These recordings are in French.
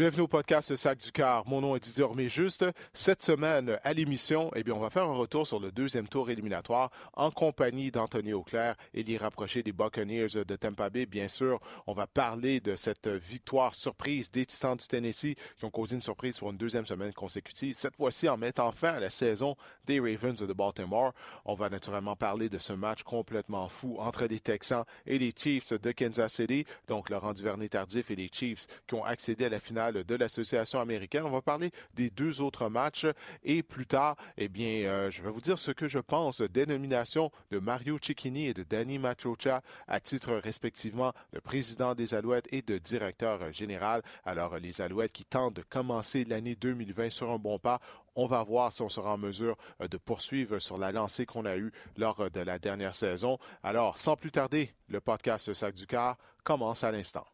Bienvenue au podcast Sac du Car. Mon nom est Didier Ormé Juste. Cette semaine, à l'émission, eh bien, on va faire un retour sur le deuxième tour éliminatoire en compagnie d'Anthony Auclair et les rapprochés des Buccaneers de Tampa Bay. Bien sûr, on va parler de cette victoire surprise des Titans du Tennessee qui ont causé une surprise pour une deuxième semaine consécutive. Cette fois-ci, en mettant fin à la saison des Ravens de Baltimore. On va naturellement parler de ce match complètement fou entre les Texans et les Chiefs de Kansas City. Donc, Laurent Duvernay-Tardif et les Chiefs qui ont accédé à la finale de l'Association américaine. On va parler des deux autres matchs et plus tard, eh bien, euh, je vais vous dire ce que je pense des nominations de Mario Cicchini et de Danny Machocha à titre respectivement de président des Alouettes et de directeur général. Alors, les Alouettes qui tentent de commencer l'année 2020 sur un bon pas. On va voir si on sera en mesure euh, de poursuivre sur la lancée qu'on a eue lors de la dernière saison. Alors, sans plus tarder, le podcast Sac du Car commence à l'instant.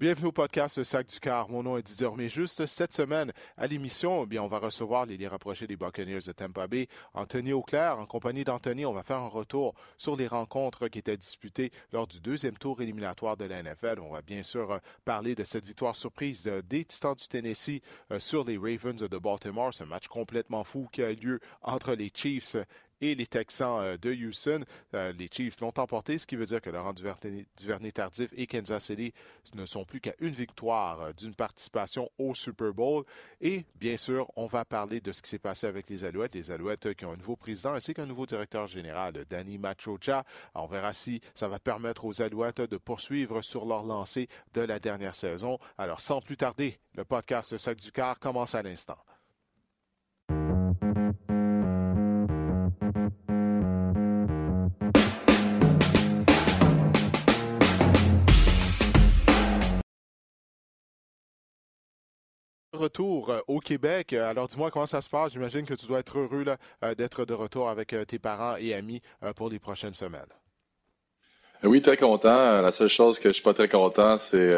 Bienvenue au podcast Sac du Car. Mon nom est Didier Mais juste cette semaine à l'émission, eh bien, on va recevoir les, rapprochés des Buccaneers de Tampa Bay, Anthony Auclair. En compagnie d'Anthony, on va faire un retour sur les rencontres qui étaient disputées lors du deuxième tour éliminatoire de la NFL. On va bien sûr euh, parler de cette victoire surprise des Titans du Tennessee euh, sur les Ravens de Baltimore. Ce match complètement fou qui a eu lieu entre les Chiefs et les Texans euh, de Houston. Euh, les Chiefs l'ont emporté, ce qui veut dire que Laurent Duvernay-Tardif et Kansas City ne sont plus qu'à une victoire euh, d'une participation au Super Bowl. Et bien sûr, on va parler de ce qui s'est passé avec les Alouettes. Les Alouettes qui ont un nouveau président ainsi qu'un nouveau directeur général, Danny Machocha. On verra si ça va permettre aux Alouettes de poursuivre sur leur lancée de la dernière saison. Alors, sans plus tarder, le podcast Sac du Car commence à l'instant. Retour euh, au Québec. Alors dis-moi comment ça se passe? J'imagine que tu dois être heureux euh, d'être de retour avec euh, tes parents et amis pour les prochaines semaines. Oui, très content. La seule chose que je suis pas très content, c'est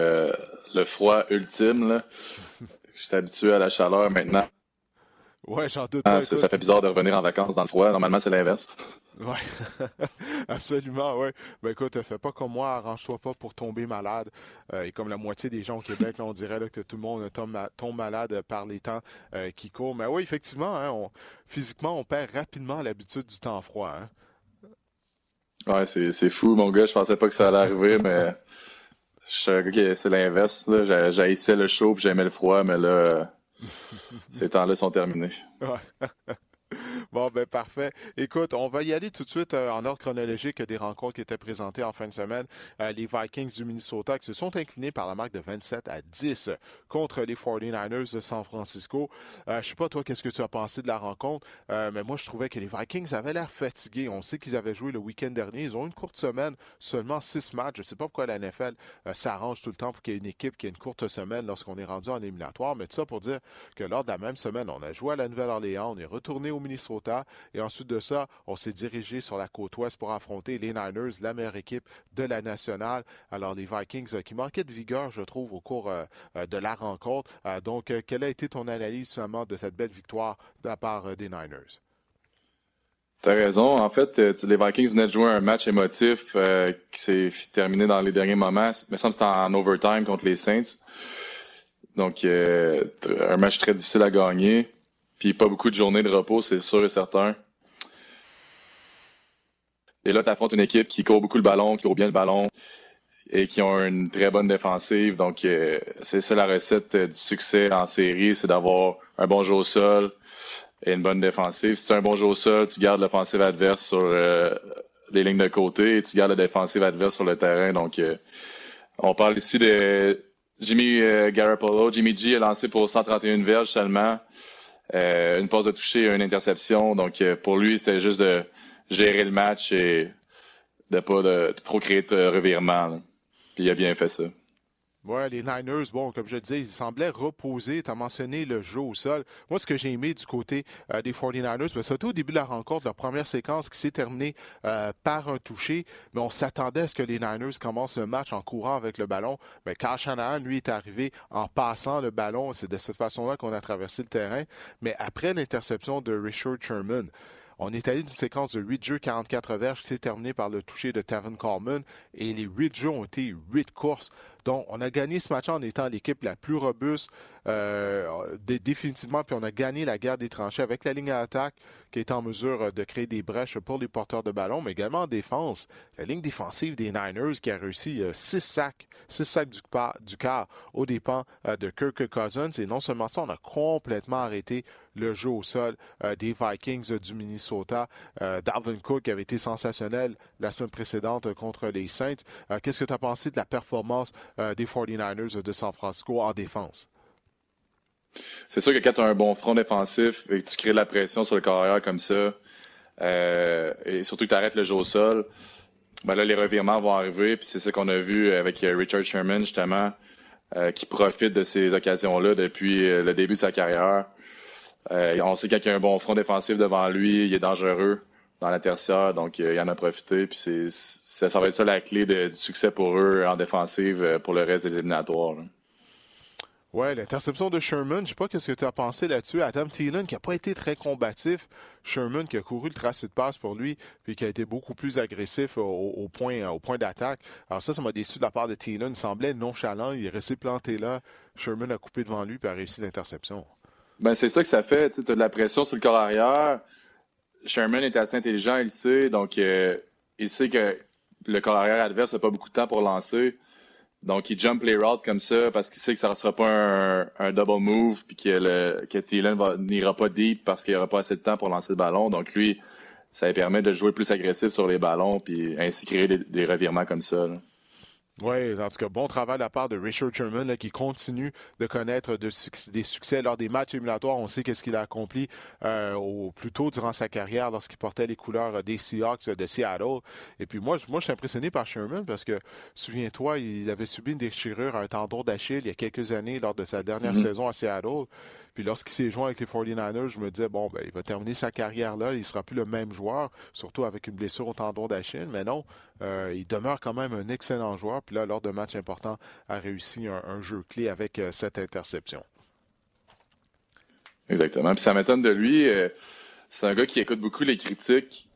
le froid ultime. Je suis habitué à la chaleur maintenant. Ouais, j'en doute. Ah, ça, fait bizarre de revenir en vacances dans le froid. Normalement, c'est l'inverse. Oui, absolument, oui. Ben écoute, fais pas comme moi, arrange-toi pas pour tomber malade. Euh, et comme la moitié des gens au Québec, là, on dirait que tout le monde tombe, malade par les temps euh, qui courent. Mais oui, effectivement, hein, physiquement, on perd rapidement l'habitude du temps froid. Hein. Ouais, c'est fou, mon gars. Je pensais pas que ça allait arriver, mais je, c'est l'inverse. J'haïssais le chaud j'aimais le froid, mais là, ces temps-là sont terminés. Bon, ben parfait. Écoute, on va y aller tout de suite euh, en ordre chronologique des rencontres qui étaient présentées en fin de semaine. Euh, les Vikings du Minnesota qui se sont inclinés par la marque de 27 à 10 contre les 49ers de San Francisco. Euh, je sais pas toi, qu'est-ce que tu as pensé de la rencontre, mais moi je trouvais que les Vikings avaient l'air fatigués. On sait qu'ils avaient joué le week-end dernier. Ils ont une courte semaine, seulement six matchs. Je sais pas pourquoi la NFL s'arrange tout le temps pour qu'il y ait une équipe qui ait une courte semaine lorsqu'on est rendu en éliminatoire, mais tout ça pour dire que lors de la même semaine, on a joué à la Nouvelle-Orléans, on est retourné au Minnesota Et ensuite de ça, on s'est dirigé sur la côte ouest pour affronter les Niners, la meilleure équipe de la nationale. Alors, les Vikings qui manquaient de vigueur, je trouve, au cours de la rencontre. donc, quelle a été ton analyse finalement de cette belle victoire de la part des Niners? T'as raison. En fait, euh, les Vikings venaient de jouer un match émotif euh, qui s'est terminé dans les derniers moments. Semble que c'était en overtime contre les Saints. Donc, euh, un match très difficile à gagner. Puis pas beaucoup de journées de repos, c'est sûr et certain. Et là, tu affrontes une équipe qui court beaucoup le ballon, qui court bien le ballon et qui ont une très bonne défensive. Donc, c'est ça la recette du succès en série, c'est d'avoir un bon jeu au sol, et une bonne défensive. Si tu as un bon jeu au sol, tu gardes l'offensive adverse sur euh, les lignes de côté et tu gardes la défensive adverse sur le terrain. Donc, euh, on parle ici de Jimmy euh, Garoppolo. Jimmy G a lancé pour 131 verges seulement. Une pause de toucher une interception. Donc, pour lui, c'était juste de gérer le match et de pas de, trop créer de revirement. Puis il a bien fait ça. Les Niners, bon, comme je disais, ils semblaient reposer. Tu as mentionné le jeu au sol. Moi, ce que j'ai aimé du côté euh, des 49ers, ben, c'était au début de la rencontre, leur première séquence qui s'est terminée euh, par un toucher, mais on s'attendait à ce que les Niners commencent le match en courant avec le ballon. Mais Kyle Shanahan, lui, est arrivé en passant le ballon. C'est de cette façon-là qu'on a traversé le terrain. Mais après l'interception de Richard Sherman, on est allé d'une séquence de 8 jeux, 44 verges qui s'est terminée par le toucher de Tavon Coleman et les 8 jeux ont été 8 courses. Donc, on a gagné ce match en étant l'équipe la plus robuste euh, définitivement, puis on a gagné la guerre des tranchées avec la ligne d'attaque qui est en mesure euh, de créer des brèches pour les porteurs de ballon, mais également en défense. La ligne défensive des Niners qui a réussi 6 euh, sacs, 6 sacs du, quart aux dépens de Kirk Cousins. Et non seulement ça, on a complètement arrêté le jeu au sol des Vikings du Minnesota. Dalvin Cook avait été sensationnel la semaine précédente contre les Saints. Qu'est-ce que tu as pensé de la performance des 49ers de San Francisco en défense? C'est sûr que quand tu as un bon front défensif et que tu crées de la pression sur le carrière comme ça, euh, et surtout que tu arrêtes le jeu au sol, ben là, les revirements vont arriver. Puis c'est ce qu'on a vu avec euh, Richard Sherman, justement, euh, qui profite de ces occasions-là depuis le début de sa carrière. on sait qu'il y a un bon front défensif devant lui, il est dangereux dans la tertiaire, donc il en a profité. Puis c'est, ça, va être ça la clé du succès pour eux en défensive pour le reste des éliminatoires. Ouais, l'interception de Sherman, je ne sais pas ce que tu as pensé là-dessus. Adam Thielen, qui n'a pas été très combatif. Sherman, qui a couru le tracé de passe pour lui, puis qui a été beaucoup plus agressif au, point, au point d'attaque. Alors ça, ça m'a déçu de la part de Thielen. Il semblait nonchalant. Il est resté planté là. Sherman a coupé devant lui, puis a réussi l'interception. Ben, c'est ça que ça fait. Tu as de la pression sur le corps arrière. Sherman est assez intelligent, il sait. Donc, euh, il sait que le corps adverse n'a pas beaucoup de temps pour lancer. Donc, il jump les routes comme ça parce qu'il sait que ça ne sera pas un, double move puis que, le, que Thielen n'ira pas deep parce qu'il n'y aura pas assez de temps pour lancer le ballon. Donc, lui, ça lui permet de jouer plus agressif sur les ballons puis ainsi créer des, revirements comme ça. Oui, en tout cas, bon travail de la part de Richard Sherman qui continue de connaître des succès lors des matchs éliminatoires. On sait qu'est-ce qu'il a accompli euh, au, plus tôt durant sa carrière lorsqu'il portait les couleurs des Seahawks de Seattle. Et puis moi, moi je suis impressionné par Sherman parce que, souviens-toi, il avait subi une déchirure à un tendon d'Achille il y a quelques années lors de sa dernière mm-hmm. saison à Seattle. Puis lorsqu'il s'est joint avec les 49ers, je me disais, bon, ben, il va terminer sa carrière là, il ne sera plus le même joueur, surtout avec une blessure au tendon d'Achille. Mais non, euh, il demeure quand même un excellent joueur. Puis là, lors de matchs importants, a réussi un, jeu clé avec euh, cette interception. Exactement. Puis ça m'étonne de lui. Euh, c'est un gars qui écoute beaucoup les critiques.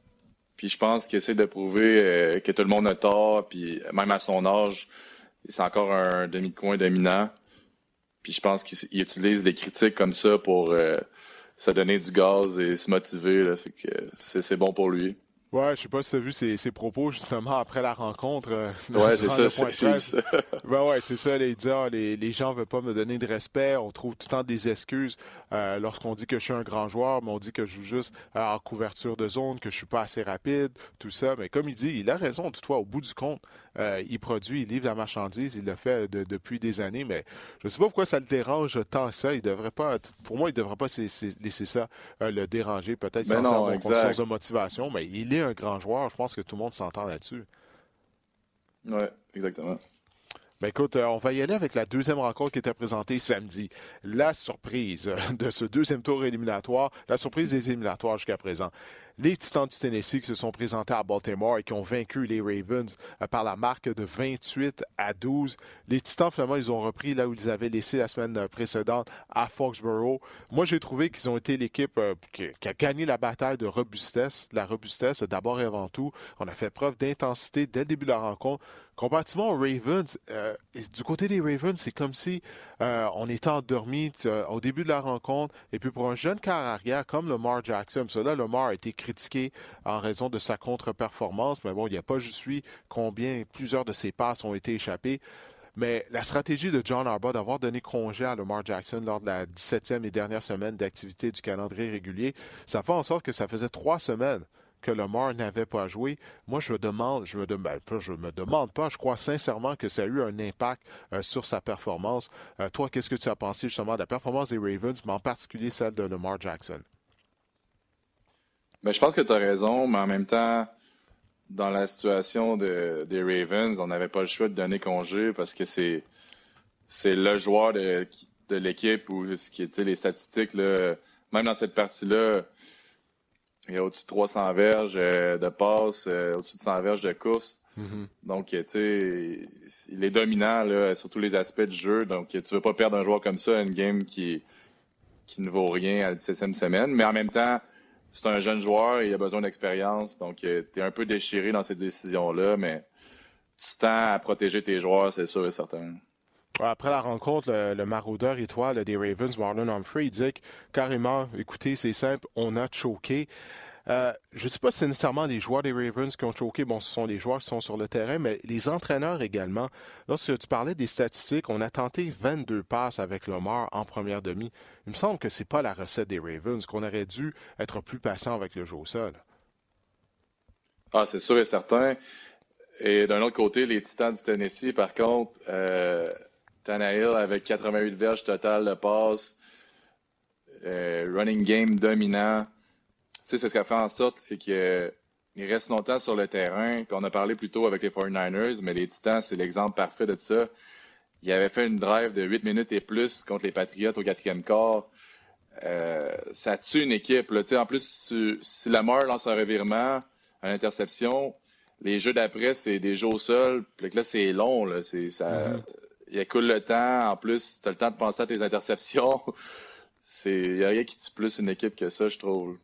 Puis je pense qu'il essaie de prouver que tout le monde a tort. Puis même à son âge, c'est encore un demi-coin dominant. Puis je pense qu'il utilise des critiques comme ça pour euh, se donner du gaz et se motiver. Fait que c'est bon pour lui. Ouais, je sais pas si tu as vu ses, propos justement après la rencontre. Euh, ouais, c'est ça, c'est ben ouais, c'est ça, les dire les, les gens veulent pas me donner de respect, on trouve tout le temps des excuses euh, lorsqu'on dit que je suis un grand joueur, mais on dit que je joue juste en couverture de zone, que je suis pas assez rapide, tout ça. Mais comme il dit, il a raison, toutefois, au bout du compte, euh, il produit, il livre la marchandise, il le fait depuis des années, mais je sais pas pourquoi ça le dérange tant que ça. Il devrait pas, pour moi, il devrait pas laisser ça le déranger, peut-être ben sans avoir conscience de motivation, mais il est un grand joueur. Je pense que tout le monde s'entend là-dessus. Oui, exactement. Ben écoute, euh, on va y aller avec la deuxième rencontre qui était présentée samedi. La surprise de ce deuxième tour éliminatoire, la surprise des éliminatoires jusqu'à présent les Titans du Tennessee qui se sont présentés à Baltimore et qui ont vaincu les Ravens euh, par la marque de 28 à 12. Les Titans, finalement, ils ont repris là où ils avaient laissé la semaine euh, précédente à Foxborough. Moi, j'ai trouvé qu'ils ont été l'équipe qui, a gagné la bataille de robustesse. La robustesse, d'abord et avant tout. On a fait preuve d'intensité dès le début de la rencontre. Comparativement aux Ravens, euh, du côté des Ravens, c'est comme si euh, on était endormi euh, au début de la rencontre. Et puis pour un jeune quart arrière comme Lamar Jackson, cela, Lamar a été critiqué en raison de sa contre-performance. Mais bon, il n'y a pas juste lui combien plusieurs de ses passes ont été échappées. Mais la stratégie de John Harbaugh d'avoir donné congé à Lamar Jackson lors de la 17e et dernière semaine d'activité du calendrier régulier, ça fait en sorte que ça faisait trois semaines que Lamar n'avait pas joué. Moi, je me demande, je me, demande, ben, me demande pas, je crois sincèrement que ça a eu un impact euh, sur sa performance. Euh, toi, qu'est-ce que tu as pensé justement de la performance des Ravens, mais en particulier celle de Lamar Jackson? Ben, je pense que tu as raison, mais en même temps, dans la situation de, des Ravens, on n'avait pas le choix de donner congé parce que c'est c'est le joueur de, de l'équipe ou ce qui est les statistiques même dans cette partie-là, il y a au-dessus de 300 verges euh, de passe, euh, au-dessus de 100 verges de course. Mm-hmm. Donc, tu sais, il est dominant là, sur tous les aspects du jeu. Donc, tu veux pas perdre un joueur comme ça à une game qui, qui ne vaut rien à la 17e semaine. Mais en même temps, c'est un jeune joueur il a besoin d'expérience. Donc, euh, tu es un peu déchiré dans cette décision-là, mais tu tends à protéger tes joueurs, c'est sûr et certain. Après la rencontre, le, maraudeur étoile des Ravens, Marlon Humphrey, dit carrément, écoutez, c'est simple, on a choqué. Euh, je ne sais pas si c'est nécessairement les joueurs des Ravens qui ont choqué. Bon, ce sont les joueurs qui sont sur le terrain, mais les entraîneurs également. Lorsque tu parlais des statistiques, on a tenté 22 passes avec Lamar en première demi. Il me semble que ce n'est pas la recette des Ravens, qu'on aurait dû être plus patient avec le jeu au sol. Ah, c'est sûr et certain. Et d'un autre côté, les Titans du Tennessee, par contre, euh, Tannehill avec 88 verges total de passes, euh, running game dominant. c'est ce qui a fait en sorte, c'est qu'il reste longtemps sur le terrain. On a parlé plus tôt avec les 49ers, mais les Titans, c'est l'exemple parfait de ça. Il avait fait une drive de 8 minutes et plus contre les Patriots au quatrième quart. Euh, ça tue une équipe. Là. En plus, si, Lamar lance un revirement, une interception, les jeux d'après, c'est des jeux au sol. Puis là, c'est long. Là. C'est, ça, mm-hmm il écoule le temps. En plus, tu as le temps de penser à tes interceptions. Il n'y a rien qui tue plus une équipe que ça, je trouve.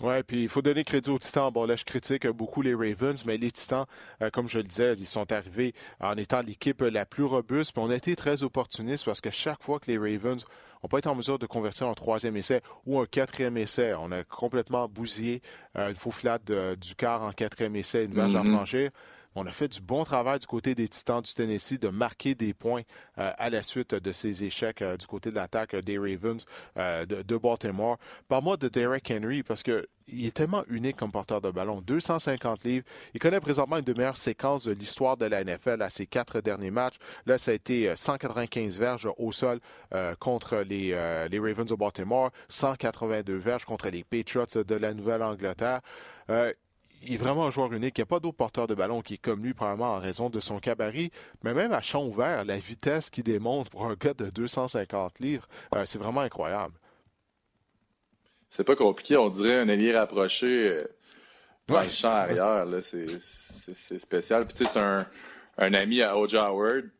Oui, puis il faut donner crédit aux Titans. Bon, là, je critique beaucoup les Ravens, mais les Titans, euh, comme je le disais, ils sont arrivés en étant l'équipe la plus robuste. Puis on a été très opportunistes parce que chaque fois que les Ravens n'ont pas été en mesure de convertir un troisième essai ou un quatrième essai, on a complètement bousillé euh, une faufilade du quart en quatrième essai, une vache à mm-hmm. franchir. On a fait du bon travail du côté des Titans du Tennessee de marquer des points euh, à la suite de ces échecs euh, du côté de l'attaque des Ravens euh, de, Baltimore. Parle-moi de Derek Henry parce que il est tellement unique comme porteur de ballon. 250 livres. Il connaît présentement une des meilleures séquences de l'histoire de la NFL à ses quatre derniers matchs. Là, ça a été 195 verges au sol contre les, les, Ravens de Baltimore, 182 verges contre les Patriots de la Nouvelle-Angleterre il est vraiment un joueur unique. Il n'y a pas d'autre porteur de ballon qui est comme lui, probablement en raison de son cabaret. Mais même à champ ouvert, la vitesse qu'il démontre pour un gars de 250 livres, euh, c'est vraiment incroyable. C'est pas compliqué. On dirait un allié rapproché euh, dans le champ arrière. C'est spécial. Puis, c'est un, ami à O.J. Howard.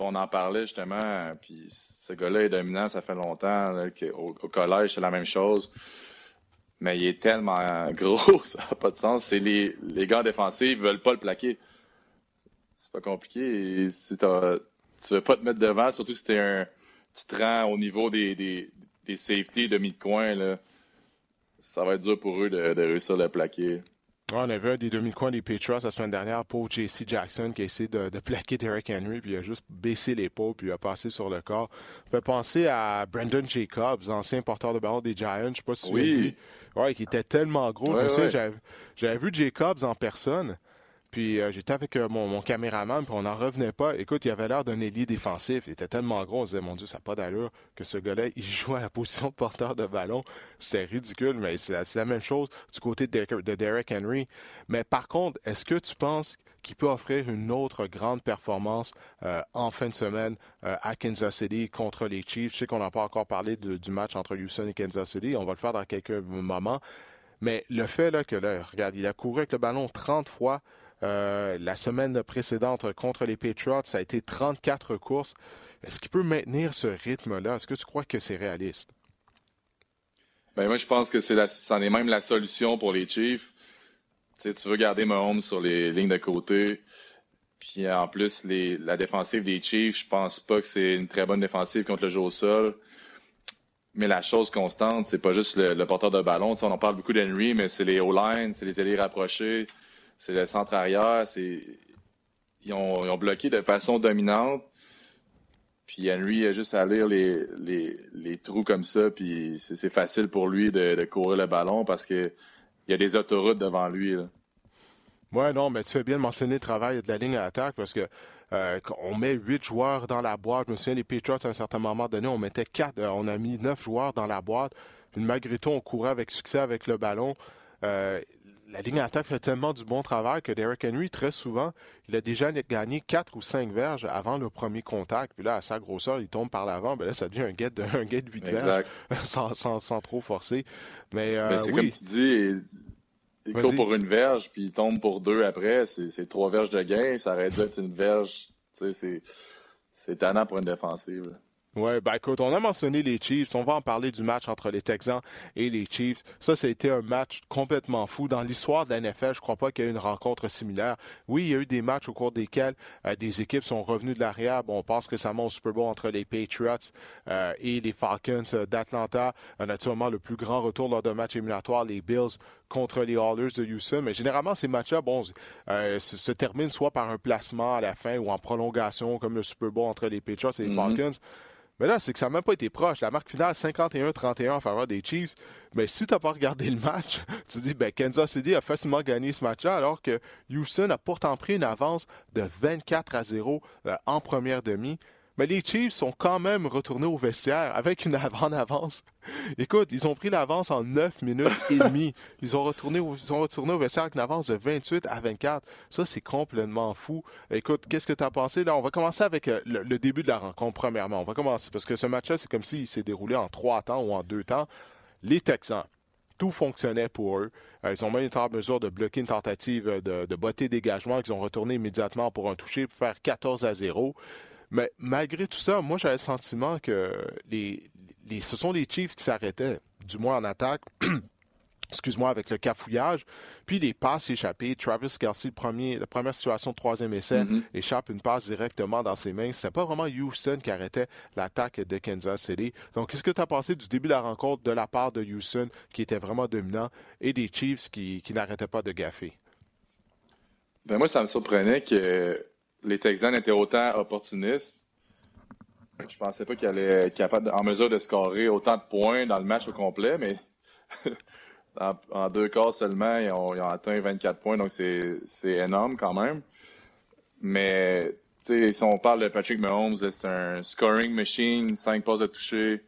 on en parlait justement. Puis ce gars-là est dominant, ça fait longtemps. au, au, collège, c'est la même chose mais il est tellement gros, ça n'a pas de sens. C'est les, les gars défensifs ne veulent pas le plaquer. C'est pas compliqué. si tu veux pas te mettre devant, surtout si un, tu te rends au niveau des, des, des safety demi de coin, ça va être dur pour eux de, réussir à le plaquer. On a vu un des demi-coins des Patriots la semaine dernière, pour JC Jackson, qui a essayé de, plaquer Derrick Henry, puis il a juste baissé l'épaule, puis il a passé sur le corps. On peut penser à Brandon Jacobs, ancien porteur de ballon des Giants. Je sais pas si oui. Oui, qui était tellement gros. J'avais vu Jacobs en personne. Puis euh, j'étais avec euh, mon, caméraman, puis on n'en revenait pas. Écoute, il avait l'air d'un ailier défensif. Il était tellement gros, on se disait, mon Dieu, ça n'a pas d'allure que ce gars-là, il joue à la position de porteur de ballon. C'était ridicule, mais c'est la, même chose du côté de Derek Henry. Mais par contre, est-ce que tu penses qu'il peut offrir une autre grande performance euh, en fin de semaine à Kansas City contre les Chiefs? Je sais qu'on n'a pas encore parlé du match entre Houston et Kansas City. On va le faire dans quelques moments. Mais le fait là, que, là, regarde, il a couru avec le ballon 30 fois. Euh, la semaine précédente contre les Patriots, ça a été 34 courses. Est-ce qu'il peut maintenir ce rythme-là? Est-ce que tu crois que c'est réaliste? Ben moi, je pense que c'est c'en est même la solution pour les Chiefs. Tu, veux garder Mahomes sur les lignes de côté. Puis en plus, la défensive des Chiefs, je pense pas que c'est une très bonne défensive contre le jeu au sol. Mais la chose constante, c'est pas juste le, porteur de ballon. on en parle beaucoup d'Henry, mais c'est les O-line, c'est les alliés rapprochés c'est le centre arrière. C'est ils ont, bloqué de façon dominante. Puis Henry a juste à lire les, trous comme ça, puis c'est facile pour lui de, courir le ballon parce que il y a des autoroutes devant lui. Oui, non, mais tu fais bien de mentionner le travail de la ligne à attaque parce que euh, on met huit joueurs dans la boîte. Je me souviens, les Patriots, à un certain moment donné, on mettait quatre, euh, on a mis neuf joueurs dans la boîte. Puis malgré tout, on courait avec succès avec le ballon. Euh, la ligne attaque fait tellement du bon travail que Derrick Henry, très souvent, il a déjà gagné quatre ou cinq verges avant le premier contact. Puis là, à sa grosseur, il tombe par l'avant. Ben là, ça devient un guet de, un de 8 verges sans, trop forcer. Mais, euh, ben, c'est comme tu dis, il court pour une verge, puis il tombe pour deux après. C'est trois verges de gain. Ça aurait dû être une verge. C'est tannant pour une défensive. Oui, ben écoute, on a mentionné les Chiefs. On va en parler du match entre les Texans et les Chiefs. Ça, ça a été un match complètement fou. Dans l'histoire de la NFL, je crois pas qu'il y ait eu une rencontre similaire. Oui, il y a eu des matchs au cours desquels euh, des équipes sont revenues de l'arrière. Bon, on pense récemment au Super Bowl entre les Patriots euh, et les Falcons euh, d'Atlanta. naturellement, le plus grand retour lors d'un match éliminatoire, les Bills contre les Hallers de Houston. Mais généralement, ces matchs-là, bon, se, terminent soit par un placement à la fin ou en prolongation, comme le Super Bowl entre les Patriots et les mm-hmm. Falcons. Mais là, c'est que ça n'a même pas été proche. La marque finale, 51-31 en faveur des Chiefs. Mais si tu n'as pas regardé le match, tu dis, ben, Kansas City a facilement gagné ce match-là, alors que Houston a pourtant pris une avance de 24 à 0 euh, en première demi. Mais les Chiefs sont quand même retournés au vestiaire avec une avant avance. Écoute, ils ont pris l'avance en 9 minutes et demie. Ils ont retourné, au, ils retourné au vestiaire avec une avance de 28 à 24. Ça, c'est complètement fou. Écoute, qu'est-ce que tu as pensé? Là, on va commencer avec euh, le, début de la rencontre, premièrement. On va commencer parce que ce match-là, c'est comme s'il s'est déroulé en trois temps ou en deux temps. Les Texans, tout fonctionnait pour eux. Euh, ils ont même été en mesure de bloquer une tentative de, de botter dégagement qu'ils ont retourné immédiatement pour un toucher pour faire 14 à 0. Mais malgré tout ça, moi, j'avais le sentiment que les, ce sont les Chiefs qui s'arrêtaient, du moins en attaque. excuse-moi, avec le cafouillage, puis les passes échappées. Travis Kelsey, premier, la première situation de troisième essai, mm-hmm. échappe une passe directement dans ses mains. C'était pas vraiment Houston qui arrêtait l'attaque de Kansas City. Donc, qu'est-ce que tu as pensé du début de la rencontre de la part de Houston, qui était vraiment dominant, et des Chiefs qui, qui n'arrêtaient pas de gaffer? Ben moi, ça me surprenait que les Texans étaient autant opportunistes. Je pensais pas qu'ils allaient être capables, en mesure de scorer autant de points dans le match au complet, mais en, deux quarts seulement, ils ont, atteint 24 points, donc c'est énorme quand même. Mais si on parle de Patrick Mahomes, c'est un scoring machine, 5 passes de toucher.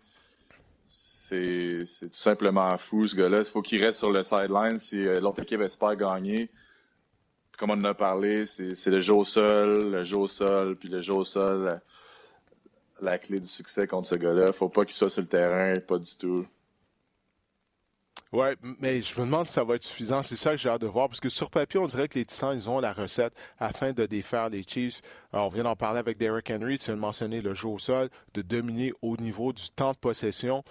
C'est tout simplement fou, ce gars-là. Il faut qu'il reste sur le sideline si euh, l'autre équipe espère gagner comme on en a parlé, c'est le jeu au sol, le jeu au sol, puis le jeu au sol, la, clé du succès contre ce gars-là. Faut pas qu'il soit sur le terrain, pas du tout. Ouais, mais je me demande si ça va être suffisant. C'est ça que j'ai hâte de voir, parce que sur papier, on dirait que les Titans, ils ont la recette afin de défaire les Chiefs. on vient d'en parler avec Derrick Henry, tu viens de mentionner le jeu au sol, de dominer au niveau du temps de possession.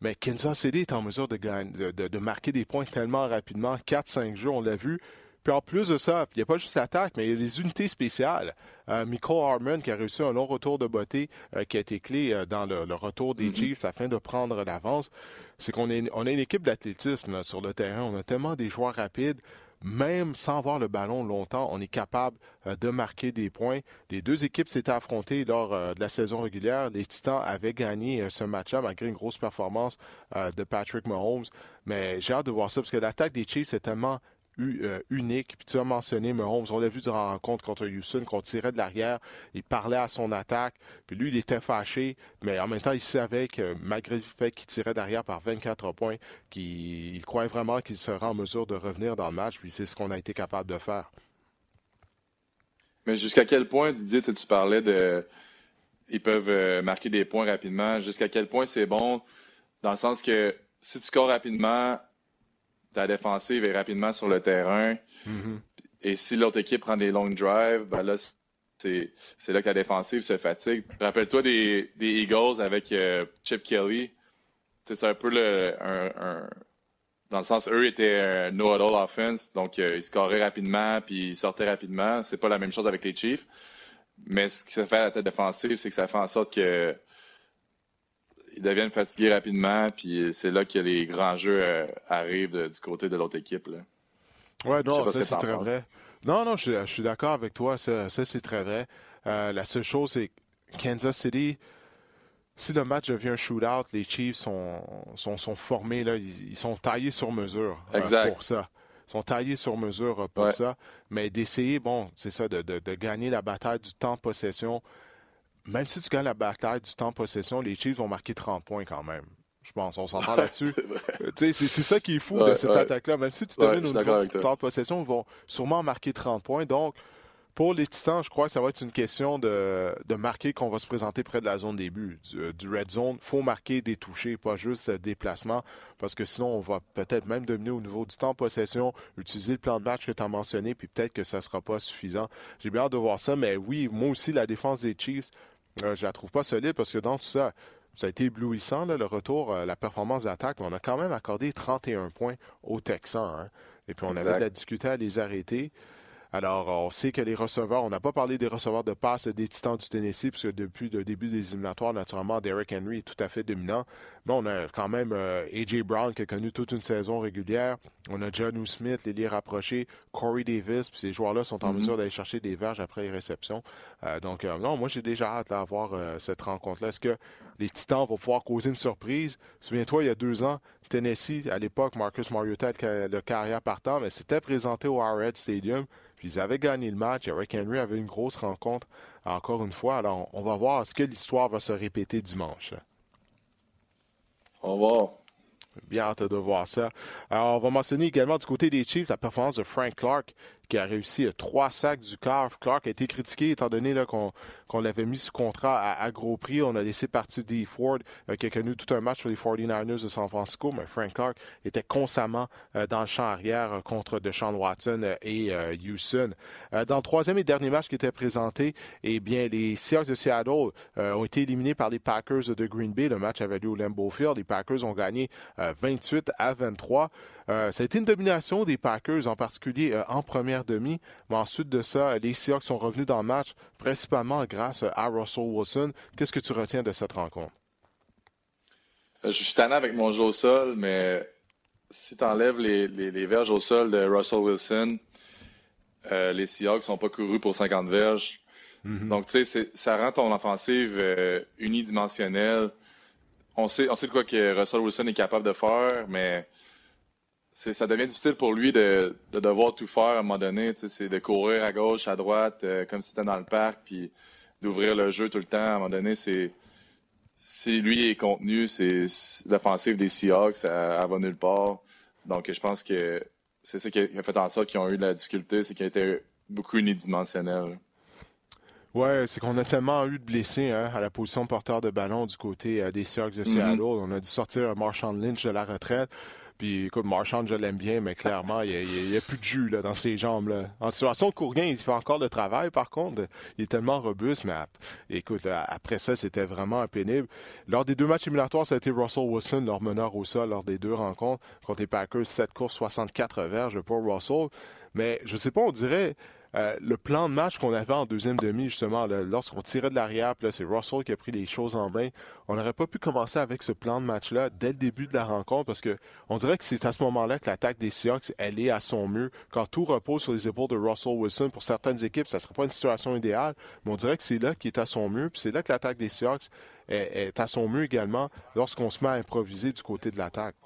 Mais Kansas City est en mesure de, de, de marquer des points tellement rapidement. 4-5 jeux, on l'a vu. Puis en plus de ça, il n'y a pas juste l'attaque, mais il y a les unités spéciales. Euh, Michael Harmon qui a réussi un long retour de beauté euh, qui a été clé euh, dans le, retour des mm-hmm. Chiefs afin de prendre l'avance. C'est qu'on est, on a une équipe d'athlétisme sur le terrain. On a tellement des joueurs rapides. Même sans avoir le ballon longtemps, on est capable de marquer des points. Les deux équipes s'étaient affrontées lors de la saison régulière. Les Titans avaient gagné ce match-là malgré une grosse performance de Patrick Mahomes. Mais j'ai hâte de voir ça parce que l'attaque des Chiefs est tellement euh, unique. Puis tu as mentionné Mahomes, on l'a vu durant la rencontre contre Houston, qu'on tirait de l'arrière, il parlait à son attaque, puis lui, il était fâché, mais en même temps, il savait que malgré le fait qu'il tirait derrière par 24 points, qu'il croyait vraiment qu'il serait en mesure de revenir dans le match, puis c'est ce qu'on a été capable de faire. Mais jusqu'à quel point, Didier, tu parlais de. Ils peuvent euh, marquer des points rapidement. Jusqu'à quel point c'est bon, dans le sens que si tu scores rapidement, ta défensive est rapidement sur le terrain. Mm-hmm. Et si l'autre équipe prend des long drives, ben là, c'est là que la défensive se fatigue. Rappelle-toi des, Eagles avec euh, Chip Kelly. C'est un peu le, un, dans le sens, eux étaient un no-huddle offense, donc euh, ils scoraient rapidement puis ils sortaient rapidement. C'est pas la même chose avec les Chiefs. Mais ce qui se fait à la tête défensive, c'est que ça fait en sorte que ils deviennent fatigués rapidement, puis c'est là que les grands jeux euh, arrivent du côté de l'autre équipe. Là. Ouais, non, ça c'est très vrai. Non, non, je, suis d'accord avec toi, ça, c'est très vrai. Euh, la seule chose, c'est Kansas City, si le match devient un shootout, les Chiefs sont, sont, sont formés, là, ils, sont taillés sur mesure euh, pour ça. Ils sont taillés sur mesure pour ça. Mais d'essayer, bon, c'est ça, de, de, de, gagner la bataille du temps de possession, même si tu gagnes la bataille du temps de possession, les Chiefs vont marquer 30 points quand même. Je pense, on s'entend là-dessus. c'est ça qui est fou de cette attaque-là. Même si tu domines au niveau du temps de possession, ils vont sûrement marquer 30 points. Donc, pour les Titans, je crois que ça va être une question de, marquer qu'on va se présenter près de la zone début, du, du red zone. Il faut marquer des touchés, pas juste des déplacements, parce que sinon, on va peut-être même dominer au niveau du temps de possession, utiliser le plan de match que tu as mentionné, puis peut-être que ça ne sera pas suffisant. J'ai bien hâte de voir ça, mais oui, moi aussi, la défense des Chiefs, euh, je la trouve pas solide parce que dans tout ça, ça a été éblouissant, le retour, euh, la performance d'attaque. On a quand même accordé 31 points aux Texans. Hein. Et puis, on avait de la difficulté à les arrêter. Alors, on sait que les receveurs, on n'a pas parlé des receveurs de passe des Titans du Tennessee, puisque depuis le début des éliminatoires, naturellement, Derrick Henry est tout à fait dominant. Mais on a quand même euh, A.J. Brown qui a connu toute une saison régulière. On a John Smith, les rapprochés, Corey Davis, puis ces joueurs-là sont en mm-hmm. mesure d'aller chercher des verges après les réceptions. Euh, donc, euh, non, moi, j'ai déjà hâte d'avoir cette rencontre-là. Est-ce que les Titans vont pouvoir causer une surprise? Souviens-toi, il y a deux ans, Tennessee, à l'époque, Marcus Mariota le carrière partant, mais c'était présenté au Arrowhead Stadium. Puis ils avaient gagné le match. Eric Henry avait une grosse rencontre encore une fois. Alors, on va voir est-ce que l'histoire va se répéter dimanche. Au revoir. Bien hâte de voir ça. Alors, on va mentionner également du côté des Chiefs la performance de Frank Clark qui a réussi trois sacs du corps. Clark a été critiqué étant donné qu'on l'avait mis sous contrat à, gros prix. On a laissé partir Dee Ford, euh, qui a connu tout un match sur les 49ers de San Francisco, mais Frank Clark était constamment euh, dans le champ arrière euh, contre Deshaun Watson et Houston. dans le troisième et dernier match qui était présenté, eh bien, les Seahawks de Seattle ont été éliminés par les Packers de Green Bay. Le match avait lieu au Lambeau Field. Les Packers ont gagné 28 à 23. Ça a été une domination des Packers, en particulier en première demi. Mais ensuite de ça, les Seahawks sont revenus dans le match, principalement grâce à Russell Wilson. Qu'est-ce que tu retiens de cette rencontre? Euh, je suis tanné avec mon jeu au sol, mais si tu enlèves les, verges au sol de Russell Wilson, euh, les Seahawks sont pas courus pour 50 verges. Mm-hmm. Donc, tu sais, ça rend ton offensive euh, unidimensionnelle. On sait, on sait quoi que Russell Wilson est capable de faire, mais ça devient difficile pour lui de, devoir tout faire à un moment donné. C'est de courir à gauche, à droite, comme si c'était dans le parc, puis d'ouvrir le jeu tout le temps. À un moment donné, c'est si lui est contenu, c'est l'offensive des Seahawks, ça, va nulle part. Donc, je pense que c'est ça qui a fait en sorte qu'ils ont eu de la difficulté, c'est qu'ils étaient beaucoup unidimensionnels. Ouais, c'est qu'on a tellement eu de blessés hein, à la position porteur de ballon du côté euh, des Seahawks de Seattle. Mm-hmm. On a dû sortir Marshall Lynch de la retraite. Puis écoute, Marchand, je l'aime bien, mais clairement, il n'y a, plus de jus là, dans ses jambes. Là. En situation de Courgain, il fait encore le travail, par contre. Il est tellement robuste, mais écoute, après ça, c'était vraiment pénible. Lors des deux matchs éliminatoires, ça a été Russell Wilson, leur meneur au sol, lors des deux rencontres. Contre les Packers, 7 courses, 64 verges pour Russell. Mais je sais pas, on dirait euh, le plan de match qu'on avait en deuxième demi, justement, lorsqu'on tirait de l'arrière, là, c'est Russell qui a pris les choses en main. On n'aurait pas pu commencer avec ce plan de match-là dès le début de la rencontre parce que on dirait que c'est à ce moment-là que l'attaque des Seahawks, elle est à son mieux. Quand tout repose sur les épaules de Russell Wilson, pour certaines équipes, ça ne serait pas une situation idéale, mais on dirait que c'est là qu'il est à son mieux, puis c'est là que l'attaque des Seahawks est, à son mieux également lorsqu'on se met à improviser du côté de l'attaque.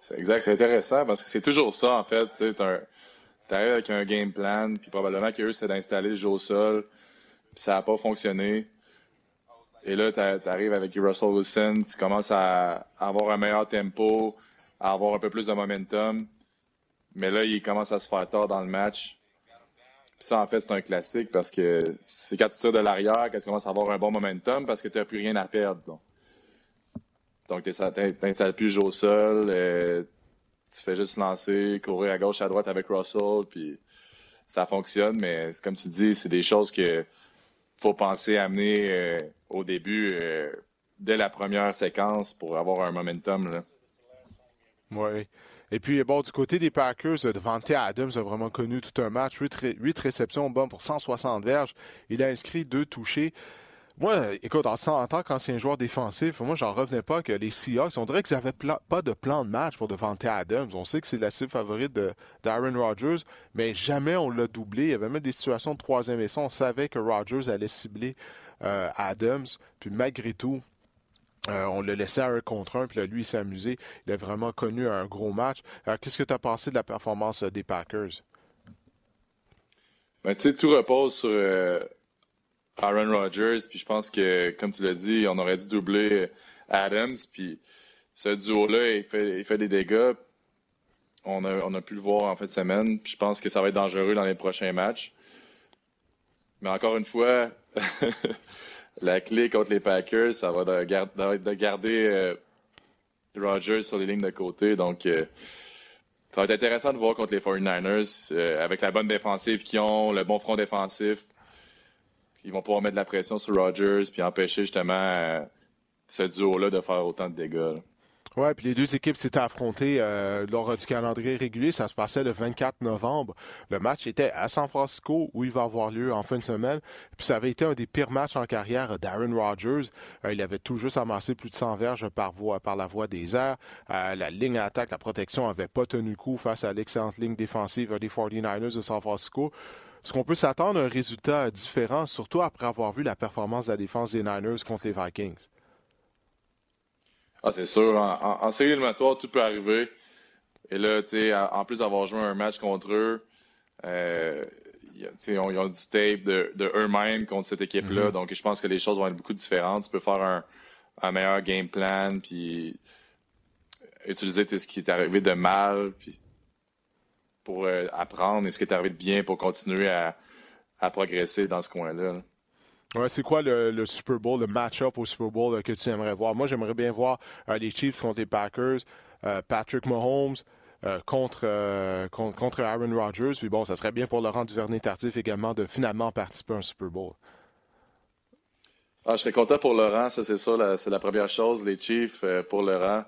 C'est exact, c'est intéressant parce que c'est toujours ça, en fait. Tu arrives avec un game plan, puis probablement qu'eux, c'est d'installer le jeu au sol, puis ça n'a pas fonctionné. Et là, tu arrives avec Russell Wilson, tu commences à avoir un meilleur tempo, à avoir un peu plus de momentum. Mais là, il commence à se faire tard dans le match. Puis ça, en fait, c'est un classique parce que c'est quand tu tires de l'arrière que tu commences à avoir un bon momentum parce que tu n'as plus rien à perdre. Donc, donc tu n'installes plus le jeu au sol, euh, tu fais juste lancer, courir à gauche, à droite avec Russell, puis ça fonctionne. Mais comme tu dis, c'est des choses que faut penser à amener euh, au début, euh, dès la première séquence, pour avoir un momentum. Oui. Et puis, bon, du côté des Packers, Devante Adams a vraiment connu tout un match. 8, réceptions, bon pour 160 verges. Il a inscrit deux touchés. Moi, écoute, en, tant qu'ancien joueur défensif, moi, j'en revenais pas que les Seahawks, on dirait qu'ils n'avaient pas de plan de match pour Devante Adams. On sait que c'est la cible favorite d'Aaron Rodgers, mais jamais on l'a doublé. Il y avait même des situations de troisième essai. On savait que Rodgers allait cibler euh, Adams. Puis malgré tout, euh, on l'a laissé à un contre un, puis là, lui, il s'est amusé. Il a vraiment connu un gros match. Euh, qu'est-ce que tu as pensé de la performance des Packers? Ben, tu sais, tout repose sur Aaron Rodgers, puis je pense que, comme tu l'as dit, on aurait dû doubler Adams, puis ce duo-là, il fait, il fait des dégâts. On a, on a pu le voir en fin de semaine, puis je pense que ça va être dangereux dans les prochains matchs. Mais encore une fois, la clé contre les Packers, ça va de, de garder euh, Rodgers sur les lignes de côté. Donc, euh, ça va être intéressant de voir contre les 49ers, euh, avec la bonne défensive qu'ils ont, le bon front défensif. Ils vont pouvoir mettre de la pression sur Rodgers puis empêcher justement ce duo-là de faire autant de dégâts. Oui, puis les deux équipes s'étaient affrontées euh, lors du calendrier régulier. Ça se passait le 24 novembre. Le match était à San Francisco, où il va avoir lieu en fin de semaine. Puis ça avait été un des pires matchs en carrière d'Aaron Rodgers. Euh, il avait tout juste amassé plus de 100 verges par, voie, par la voie des airs. Euh, la ligne à attaque, la protection n'avait pas tenu coup face à l'excellente ligne défensive des 49ers de San Francisco. Est-ce qu'on peut s'attendre à un résultat différent, surtout après avoir vu la performance de la défense des Niners contre les Vikings? Ah, c'est sûr. En, série éliminatoire, tout peut arriver. Et là, tu sais, en plus d'avoir joué un match contre eux, euh, ils ont, du tape de, eux-mêmes contre cette équipe-là. Mm-hmm. Donc, je pense que les choses vont être beaucoup différentes. Tu peux faire un, meilleur game plan, puis utiliser ce qui est arrivé de mal, puis pour euh, apprendre et ce qui est arrivé de bien pour continuer à, à progresser dans ce coin-là. là Ouais, c'est quoi le, Super Bowl, le match-up au Super Bowl euh, que tu aimerais voir? Moi, j'aimerais bien voir euh, les Chiefs contre les Packers, euh, Patrick Mahomes contre, contre, Aaron Rodgers. Puis bon, ça serait bien pour Laurent Duvernay-Tardif également de finalement participer à un Super Bowl. Ah, je serais content pour Laurent, ça c'est ça, c'est la première chose, les Chiefs pour Laurent.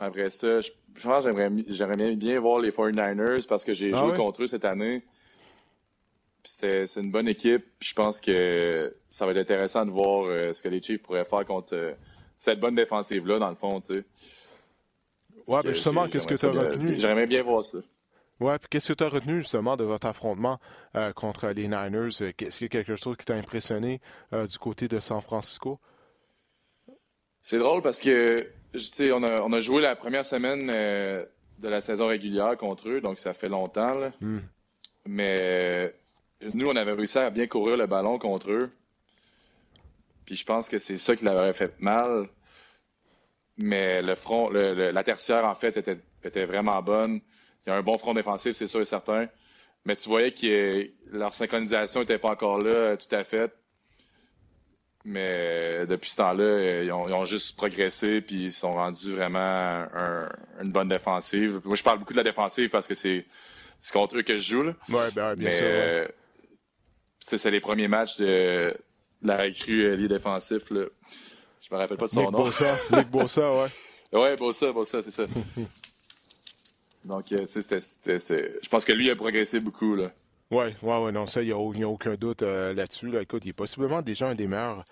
Après ça, je, pense que j'aimerais bien voir les 49ers parce que j'ai ah joué contre eux cette année. C'est une bonne équipe. Je pense que ça va être intéressant de voir euh, ce que les Chiefs pourraient faire contre euh, cette bonne défensive-là, dans le fond. Tu sais. Ouais, mais justement, qu'est-ce que tu as retenu? J'aimerais bien voir ça. Ouais, puis qu'est-ce que tu as retenu justement de votre affrontement euh, contre les Niners? Est-ce qu'il y a quelque chose qui t'a impressionné du côté de San Francisco? C'est drôle parce que on a, on a joué la première semaine de la saison régulière contre eux, donc ça fait longtemps. Là. Hmm. Mais nous, on avait réussi à bien courir le ballon contre eux. Puis je pense que c'est ça qui leur fait mal. Mais le front, la tertiaire, en fait, était, vraiment bonne. Il y a un bon front défensif, c'est sûr et certain. Mais tu voyais que leur synchronisation n'était pas encore là tout à fait. Mais depuis ce temps-là, ils ont, juste progressé puis ils sont rendus vraiment une bonne défensive. Moi, je parle beaucoup de la défensive parce que c'est contre eux que je joue. Là. Ouais, ben, bien sûr c'est les premiers matchs de, la recrue euh, lié défensif. Là. Je me rappelle pas de son Nick nom. Bossa. Nick Bossa, ouais. ouais, Bossa, Bossa, c'est ça. Donc, euh, c'était, je pense que lui a progressé beaucoup. Là. Ouais, ouais, ouais, non, ça, il n'y a, aucun doute euh, là-dessus. Là. Écoute, il est possiblement déjà un des meilleurs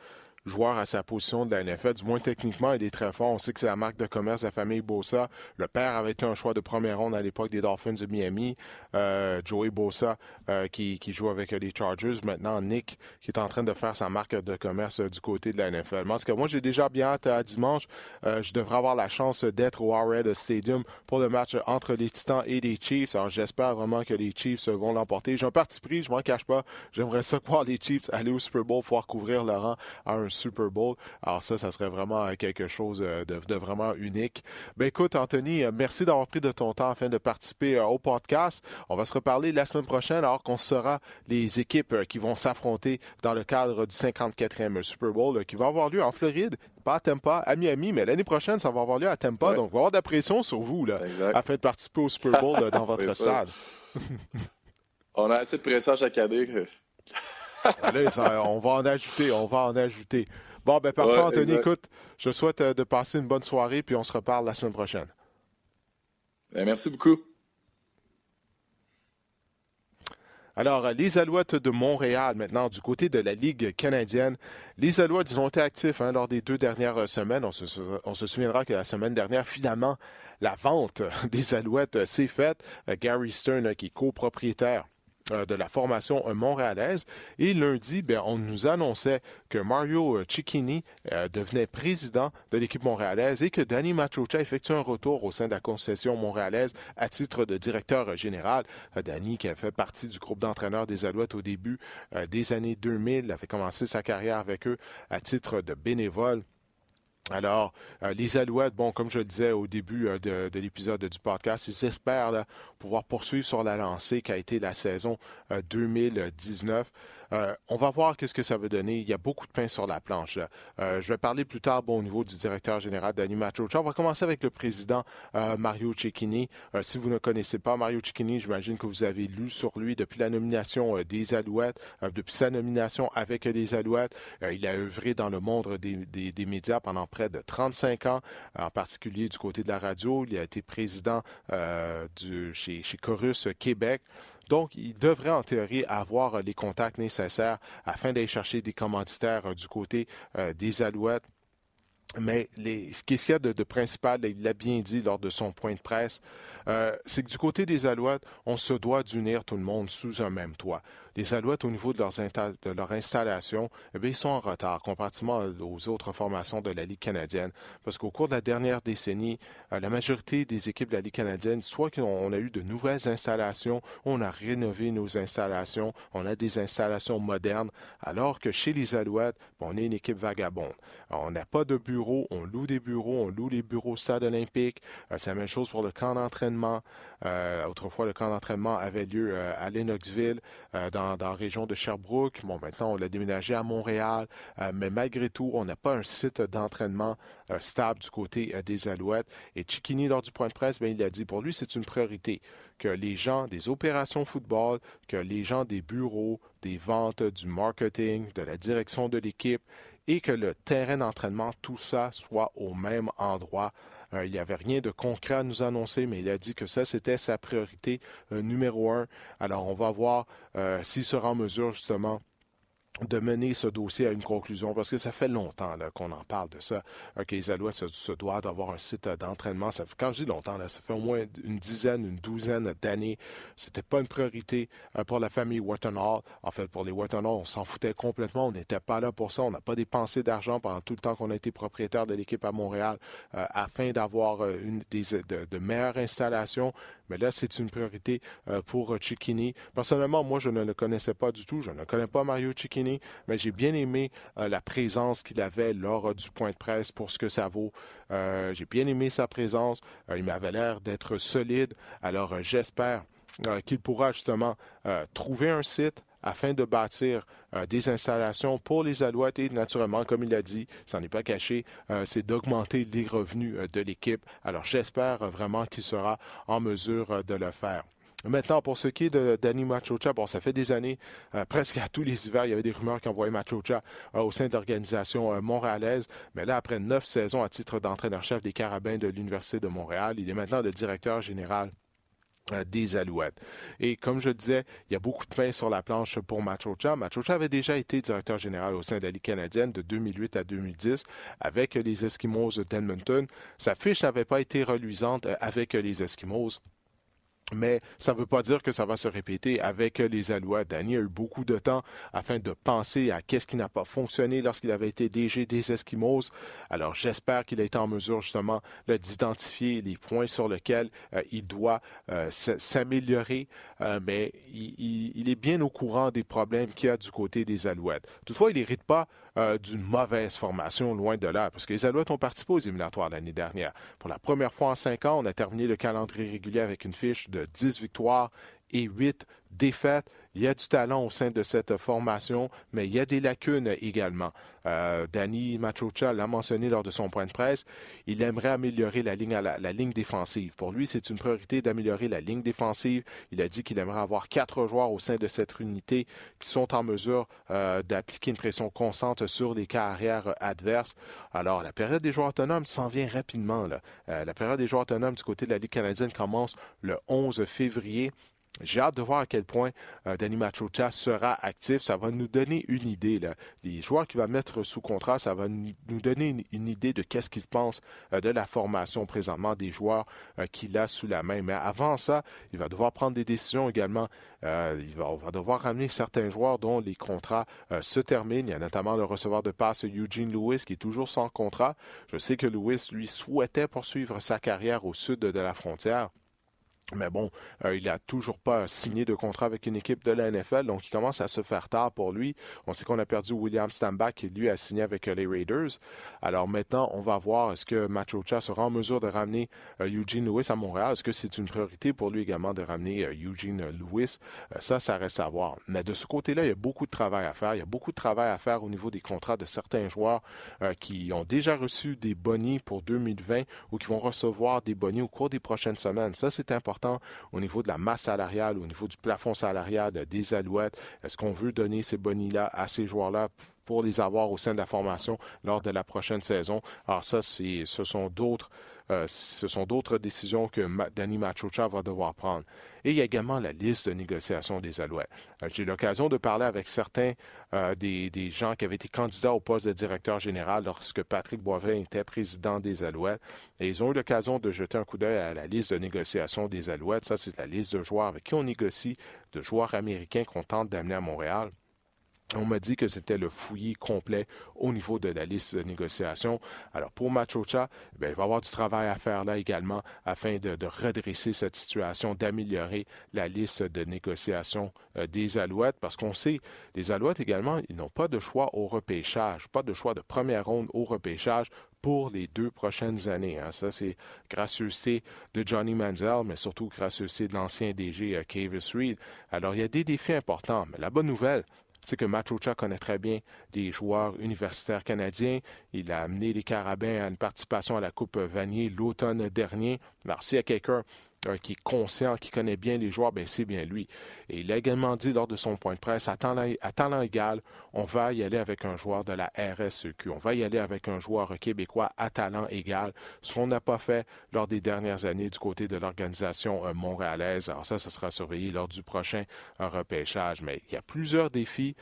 joueur à sa position de la NFL. Du moins, techniquement, il est très fort. On sait que c'est la marque de commerce de la famille Bossa. Le père avait été un choix de première ronde à l'époque des Dolphins de Miami. Euh, Joey Bossa, euh, qui, joue avec les Chargers. Maintenant, Nick, qui est en train de faire sa marque de commerce du côté de la NFL. Parce que moi, j'ai déjà bien hâte à dimanche. je devrais avoir la chance d'être au Arrowhead Stadium pour le match entre les Titans et les Chiefs. Alors, j'espère vraiment que les Chiefs vont l'emporter. J'ai un parti pris, je m'en cache pas. J'aimerais ça voir les Chiefs aller au Super Bowl, pouvoir couvrir le rang à un Super Bowl. Alors ça, ça serait vraiment euh, quelque chose euh, de, vraiment unique. Ben écoute, Anthony, euh, merci d'avoir pris de ton temps afin de participer au podcast. On va se reparler la semaine prochaine alors qu'on sera les équipes qui vont s'affronter dans le cadre du 54e Super Bowl qui va avoir lieu en Floride pas à Tampa, à Miami, mais l'année prochaine, ça va avoir lieu à Tampa. Donc, il va y avoir de la pression sur vous là, afin de participer au Super Bowl dans votre stade. On a assez de pression chaque année. on va en ajouter, on va en ajouter. Bon, ben parfait, Anthony. Écoute, je souhaite euh, de passer une bonne soirée, puis on se reparle la semaine prochaine. Ben, merci beaucoup. Alors, euh, les Alouettes de Montréal, maintenant, du côté de la Ligue canadienne. Les Alouettes, ils ont été actifs hein, lors des deux dernières euh, semaines. On se, on se, souviendra que la semaine dernière, finalement, la vente des Alouettes s'est faite. Gary Stern, qui est copropriétaire de la formation montréalaise. Et lundi, ben, on nous annonçait que Mario euh, Cicchini euh, devenait président de l'équipe montréalaise et que Danny Matrocha effectue un retour au sein de la concession montréalaise à titre de directeur général. Danny, qui a fait partie du groupe d'entraîneurs des Alouettes au début des années 2000, a fait commencer sa carrière avec eux à titre de bénévole. Alors, euh, les Alouettes, bon, comme je le disais au début euh, de, l'épisode du podcast, ils espèrent pouvoir poursuivre sur la lancée qui a été la saison 2019. Euh, on va voir qu'est-ce que ça va donner. Il y a beaucoup de pain sur la planche. Euh, je vais parler plus tard au niveau du directeur général d'Annie On va commencer avec le président euh, Mario Cecchini. si vous ne connaissez pas Mario Cecchini, j'imagine que vous avez lu sur lui depuis la nomination des Alouettes, depuis sa nomination avec les Alouettes. il a œuvré dans le monde des, médias pendant près de 35 ans, en particulier du côté de la radio. Il a été président du, chez, chez Chorus Québec. Donc, il devrait en théorie avoir euh, les contacts nécessaires afin d'aller chercher des commanditaires euh, du côté euh, des Alouettes. Mais ce qu'il y a de, principal, il l'a bien dit lors de son point de presse, c'est que du côté des Alouettes, on se doit d'unir tout le monde sous un même toit les Alouettes, au niveau de, leur installation, eh ils sont en retard comparativement aux autres formations de la Ligue canadienne. Parce qu'au cours de la dernière décennie, euh, la majorité des équipes de la Ligue canadienne, soit qu'on a eu de nouvelles installations, on a rénové nos installations, on a des installations modernes, alors que chez les Alouettes, on est une équipe vagabonde. on n'a pas de bureau, on loue des bureaux, on loue les bureaux stade olympique. Euh, c'est la même chose pour le camp d'entraînement. Euh, autrefois, le camp d'entraînement avait lieu à Lennoxville, dans dans, la région de Sherbrooke. Bon, maintenant, on l'a déménagé à Montréal, euh, mais malgré tout, on n'a pas un site d'entraînement euh, stable du côté euh, des Alouettes. Et Chiquini, lors du point de presse, bien, il a dit pour lui, c'est une priorité que les gens des opérations football, que les gens des bureaux, des ventes, du marketing, de la direction de l'équipe et que le terrain d'entraînement, tout ça soit au même endroit. Euh, il n'y avait rien de concret à nous annoncer, mais il a dit que ça, c'était sa priorité euh, numéro un. Alors, on va voir euh, s'il sera en mesure, justement, de mener ce dossier à une conclusion, parce que ça fait longtemps qu'on en parle de ça, que les Alouettes se, doivent d'avoir un site d'entraînement. quand je dis longtemps, ça fait au moins une dizaine, une douzaine d'années. C'était pas une priorité euh, pour la famille Wharton Hall. En fait, pour les Wharton Hall, on s'en foutait complètement. On n'était pas là pour ça. On n'a pas dépensé d'argent pendant tout le temps qu'on a été propriétaire de l'équipe à Montréal euh, afin d'avoir euh, une des, de meilleures installations, mais là, c'est une priorité euh, pour euh, Cicchini. Personnellement, moi, je ne le connaissais pas du tout. Je ne connais pas Mario Cicchini, mais j'ai bien aimé euh, la présence qu'il avait lors du point de presse pour ce que ça vaut. j'ai bien aimé sa présence. il m'avait l'air d'être solide. Alors, j'espère qu'il pourra justement trouver un site afin de bâtir euh, des installations pour les Alouettes et naturellement, comme il a dit, ça n'est pas caché, euh, c'est d'augmenter les revenus euh, de l'équipe. Alors j'espère vraiment qu'il sera en mesure de le faire. Maintenant, pour ce qui est de Danny Machocha, bon, ça fait des années, presque à tous les hivers, il y avait des rumeurs qui envoyaient Machocha au sein d'organisations montréalaises. Mais là, après neuf saisons à titre d'entraîneur-chef des Carabins de l'Université de Montréal, il est maintenant le directeur général des Alouettes. Et comme je disais, il y a beaucoup de pain sur la planche pour Machocha. Machocha avait déjà été directeur général au sein de la Ligue canadienne de 2008 à 2010 avec les Eskimos d'Edmonton. Sa fiche n'avait pas été reluisante euh, avec les Eskimos. Mais ça ne veut pas dire que ça va se répéter avec les Alouettes. Danny a eu beaucoup de temps afin de penser à qu'est-ce qui n'a pas fonctionné lorsqu'il avait été DG des Eskimos. Alors j'espère qu'il a été en mesure justement d'identifier les points sur lesquels euh, il doit euh, s'améliorer, euh, mais il, il, est bien au courant des problèmes qu'il y a du côté des Alouettes. Toutefois, il n'hérite pas d'une mauvaise formation, loin de là, parce que les Alouettes ont participé aux éliminatoires l'année dernière. Pour la première fois en cinq ans, on a terminé le calendrier régulier avec une fiche de 10 victoires et 8 défaites. Il y a du talent au sein de cette formation, mais il y a des lacunes également. Euh, Danny Machocha l'a mentionné lors de son point de presse. Il aimerait améliorer la ligne, défensive. Pour lui, c'est une priorité d'améliorer la ligne défensive. Il a dit qu'il aimerait avoir quatre joueurs au sein de cette unité qui sont en mesure euh, d'appliquer une pression constante sur les carrières adverses. Alors, la période des joueurs autonomes s'en vient rapidement. Euh, la période des joueurs autonomes du côté de la Ligue canadienne commence le 11 février. J'ai hâte de voir à quel point euh, Danny Machocha sera actif. Ça va nous donner une idée. Là. Les joueurs qu'il va mettre sous contrat, ça va nous donner une, idée de qu'est-ce qu'il pense euh, de la formation présentement des joueurs euh, qu'il a sous la main. Mais avant ça, il va devoir prendre des décisions également. il va, on va devoir ramener certains joueurs dont les contrats se terminent. Il y a notamment le receveur de passe Eugene Lewis qui est toujours sans contrat. Je sais que Lewis, lui, souhaitait poursuivre sa carrière au sud de la frontière. Mais bon, euh, il n'a toujours pas signé de contrat avec une équipe de la NFL, donc il commence à se faire tard pour lui. On sait qu'on a perdu William Stambach qui lui a signé avec euh, les Raiders. Alors maintenant, on va voir est-ce que Machocha sera en mesure de ramener euh, Eugene Lewis à Montréal. Est-ce que c'est une priorité pour lui également de ramener Eugene Lewis? ça, ça reste à voir. Mais de ce côté-là, il y a beaucoup de travail à faire. Il y a beaucoup de travail à faire au niveau des contrats de certains joueurs qui ont déjà reçu des bonnies pour 2020 ou qui vont recevoir des bonnies au cours des prochaines semaines. Ça, c'est important au niveau de la masse salariale, au niveau du plafond salarial des Alouettes. Est-ce qu'on veut donner ces bonnies-là à ces joueurs-là pour les avoir au sein de la formation lors de la prochaine saison? Alors ça, ce sont d'autres euh, ce sont d'autres décisions que Danny Machocha va devoir prendre. Et il y a également la liste de négociation des Alouettes. Euh, j'ai eu l'occasion de parler avec certains euh, des, gens qui avaient été candidats au poste de directeur général lorsque Patrick Boivin était président des Alouettes. Et ils ont eu l'occasion de jeter un coup d'œil à la liste de négociation des Alouettes. Ça, c'est la liste de joueurs avec qui on négocie, de joueurs américains qu'on tente d'amener à Montréal. On m'a dit que c'était le fouillis complet au niveau de la liste de négociation. Alors pour Machocha, ben, il va y avoir du travail à faire là également afin de, redresser cette situation, d'améliorer la liste de négociation euh, des Alouettes, parce qu'on sait, les Alouettes également, ils n'ont pas de choix au repêchage, pas de choix de première ronde au repêchage pour les deux prochaines années. Hein. Ça, c'est gracieuseté de Johnny Manziel, mais surtout gracieuseté de l'ancien DG euh, Cavis Reed. Alors, il y a des défis importants, mais la bonne nouvelle, c'est que Matrocha connaît très bien des joueurs universitaires canadiens. Il a amené les Carabins à une participation à la Coupe Vanier l'automne dernier. Alors, s'il y qui conscient, qui connaît bien les joueurs, ben c'est bien lui. Et il a également dit lors de son point de presse, à talent, égal, on va y aller avec un joueur de la RSEQ, on va y aller avec un joueur québécois à talent égal, ce qu'on n'a pas fait lors des dernières années du côté de l'organisation euh, montréalaise. Alors ça, ça sera surveillé lors du prochain euh, repêchage. Mais il y a plusieurs défis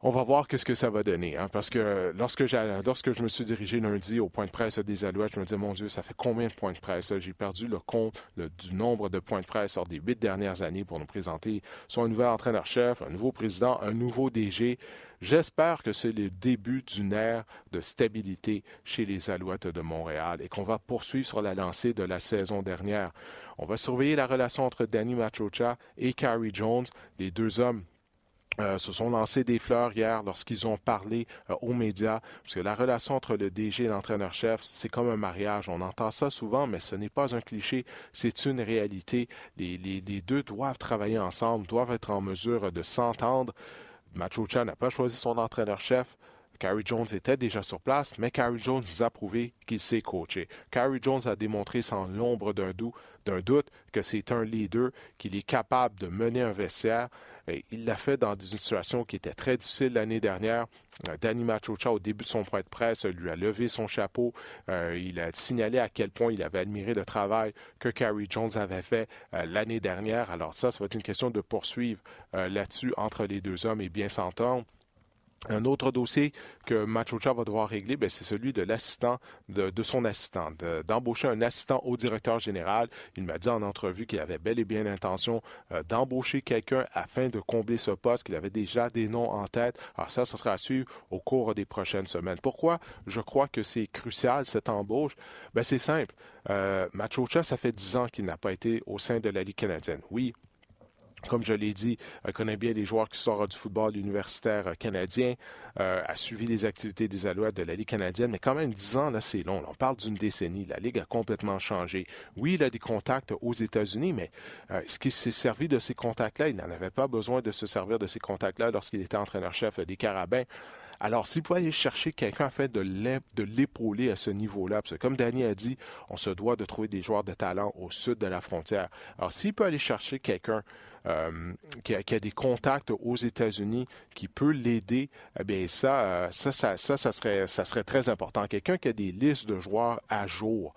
on va voir qu'est-ce que ça va donner. Hein, parce que lorsque, je me suis dirigé lundi au point de presse des Alouettes, je me disais, mon Dieu, ça fait combien de points de presse? J'ai perdu le compte du nombre de points de presse lors des huit dernières années pour nous présenter soit un nouvel entraîneur-chef, un nouveau président, un nouveau DG. J'espère que c'est le début d'une ère de stabilité chez les Alouettes de Montréal et qu'on va poursuivre sur la lancée de la saison dernière. On va surveiller la relation entre Danny Machocha et Carrie Jones, les deux hommes euh, se sont lancés des fleurs hier lorsqu'ils ont parlé euh, aux médias, parce que la relation entre le DG et l'entraîneur-chef, c'est comme un mariage. On entend ça souvent, mais ce n'est pas un cliché, c'est une réalité. Les, deux doivent travailler ensemble, doivent être en mesure de s'entendre. Machocha n'a pas choisi son entraîneur-chef. Carrie Jones était déjà sur place, mais Carrie Jones a prouvé qu'il sait coacher. Carrie Jones a démontré sans l'ombre d'un doute, doute que c'est un leader, qu'il est capable de mener un vestiaire. il l'a fait dans une situation qui était très difficile l'année dernière. Euh, Danny Machocha, au début de son point de presse, lui a levé son chapeau. Euh, il a signalé à quel point il avait admiré le travail que Carrie Jones avait fait euh, l'année dernière. Alors ça, ça va être une question de poursuivre là-dessus entre les deux hommes et bien s'entendre. Un autre dossier que Machocha va devoir régler, ben, c'est celui de l'assistant, de, son assistant, d'embaucher un assistant au directeur général. Il m'a dit en entrevue qu'il avait bel et bien l'intention euh, d'embaucher quelqu'un afin de combler ce poste, qu'il avait déjà des noms en tête. Alors ça, ce sera à suivre au cours des prochaines semaines. Pourquoi je crois que c'est crucial, cette embauche? Ben, c'est simple. Euh, Machocha, ça fait dix ans qu'il n'a pas été au sein de la Ligue canadienne. Oui, comme je l'ai dit, connaît bien les joueurs qui sortent du football universitaire canadien, euh, a suivi les activités des Alouettes de la Ligue canadienne, mais quand même dix ans, là, c'est long. on parle d'une décennie. La Ligue a complètement changé. Oui, il a des contacts aux États-Unis, mais euh, ce qui s'est servi de ces contacts-là, il n'en avait pas besoin de se servir de ces contacts-là lorsqu'il était entraîneur-chef des Carabins. Alors, s'il pouvait aller chercher quelqu'un afin de l'épauler à ce niveau-là, parce que comme Danny a dit, on se doit de trouver des joueurs de talent au sud de la frontière. Alors, s'il peut aller chercher quelqu'un euh, qui, a, des contacts aux États-Unis, qui peut l'aider, eh bien ça, euh, ça, ça, ça, serait, très important. Quelqu'un qui a des listes de joueurs à jour,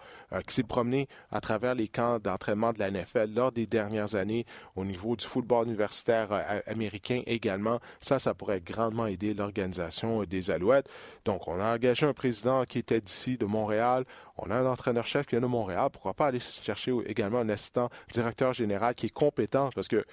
qui s'est promené à travers les camps d'entraînement de la NFL lors des dernières années au niveau du football universitaire américain également, ça, ça pourrait grandement aider l'organisation des Alouettes. Donc, on a engagé un président qui était d'ici, de Montréal. On a un entraîneur-chef qui vient de Montréal. Pourquoi pas aller chercher également un assistant directeur général qui est compétent? Parce que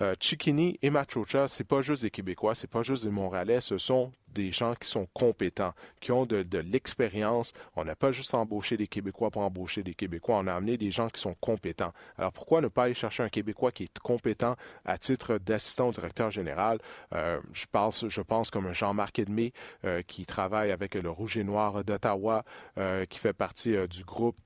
euh, Chikini et Machocha, c'est pas juste des Québécois, c'est pas juste des Montréalais, ce sont des gens qui sont compétents, qui ont de, l'expérience. On n'a pas juste embauché des Québécois pour embaucher des Québécois, on a amené des gens qui sont compétents. Alors pourquoi ne pas aller chercher un Québécois qui est compétent à titre d'assistant au directeur général? Euh, je, pense, comme un Jean-Marc Edmé euh, qui travaille avec le Rouge et Noir d'Ottawa, qui fait partie du groupe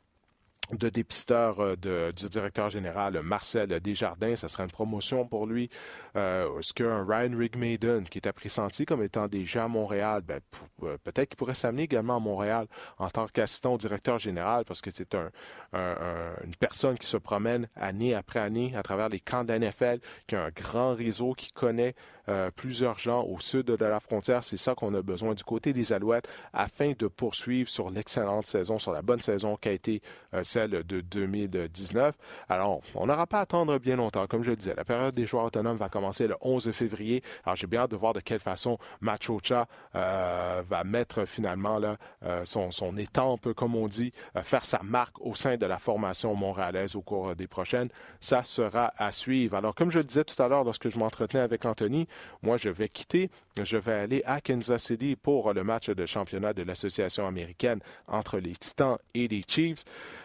de dépisteur euh, de, du directeur général Marcel Desjardins. Ça serait une promotion pour lui. Euh, Est-ce qu'un Ryan Rigmaiden, qui est pressenti comme étant déjà à Montréal, ben, euh, peut-être qu'il pourrait s'amener également à Montréal en tant qu'assistant au directeur général parce que c'est un, une personne qui se promène année après année à travers les camps d'NFL, qui a un grand réseau, qui connaît euh, plusieurs gens au sud de la frontière. C'est ça qu'on a besoin du côté des Alouettes afin de poursuivre sur l'excellente saison, sur la bonne saison qui a été euh, celle de 2019. Alors, on n'aura pas à attendre bien longtemps. Comme je le disais, la période des joueurs autonomes va commencer le 11 février. Alors, j'ai bien hâte de voir de quelle façon Machocha euh, va mettre finalement son, son étampe, comme on dit, faire sa marque au sein de la formation montréalaise au cours des prochaines. Ça sera à suivre. Alors, comme je le disais tout à l'heure lorsque je m'entretenais avec Anthony, moi, je vais quitter, je vais aller à Kansas City pour le match de championnat de l'Association américaine entre les Titans et les Chiefs.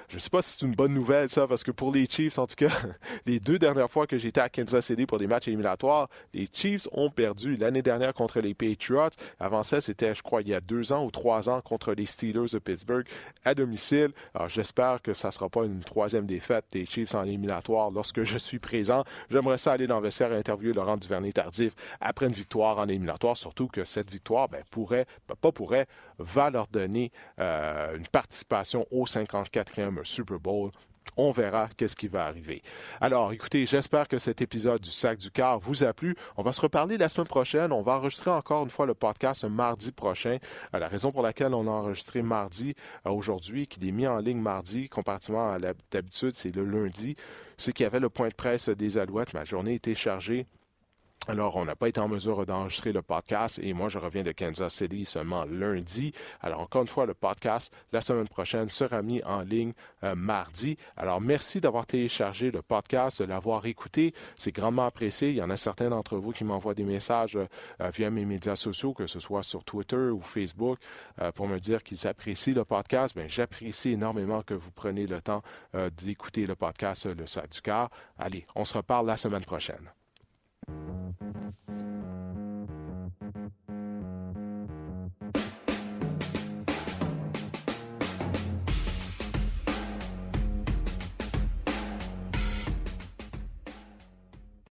Je ne sais pas si c'est une bonne nouvelle, ça, parce que pour les Chiefs, en tout cas, les deux dernières fois que j'étais à Kansas City pour des matchs éliminatoires, les Chiefs ont perdu l'année dernière contre les Patriots. Avant ça, c'était, je crois, il y a deux ans ou trois ans contre les Steelers de Pittsburgh à domicile. Alors, j'espère que ça ne sera pas une troisième défaite des Chiefs en éliminatoire lorsque je suis présent. J'aimerais ça aller dans le vestiaire et interviewer Laurent Duvernay-Tardif après une victoire en éliminatoire, surtout que cette victoire ben, pourrait, ben, pas pourrait, va leur donner euh, une participation au 54e Super Bowl. On verra qu'est-ce qui va arriver. Alors, écoutez, j'espère que cet épisode du Sac du Car vous a plu. On va se reparler la semaine prochaine. On va enregistrer encore une fois le podcast mardi prochain. Euh, la raison pour laquelle on a enregistré mardi euh, aujourd'hui, qu'il est mis en ligne mardi, comparativement à d'habitude, c'est le lundi, c'est qu'il y avait le point de presse des Alouettes. Ma journée était chargée. Alors, on n'a pas été en mesure d'enregistrer le podcast et moi, je reviens de Kansas City seulement lundi. Alors, encore une fois, le podcast, la semaine prochaine, sera mis en ligne euh, mardi. Alors, merci d'avoir téléchargé le podcast, de l'avoir écouté. C'est grandement apprécié. Il y en a certains d'entre vous qui m'envoient des messages euh, via mes médias sociaux, que ce soit sur Twitter ou Facebook, euh, pour me dire qu'ils apprécient le podcast. Bien, j'apprécie énormément que vous preniez le temps d'écouter le podcast Le Sac du Car. Allez, on se reparle la semaine prochaine. Thank you.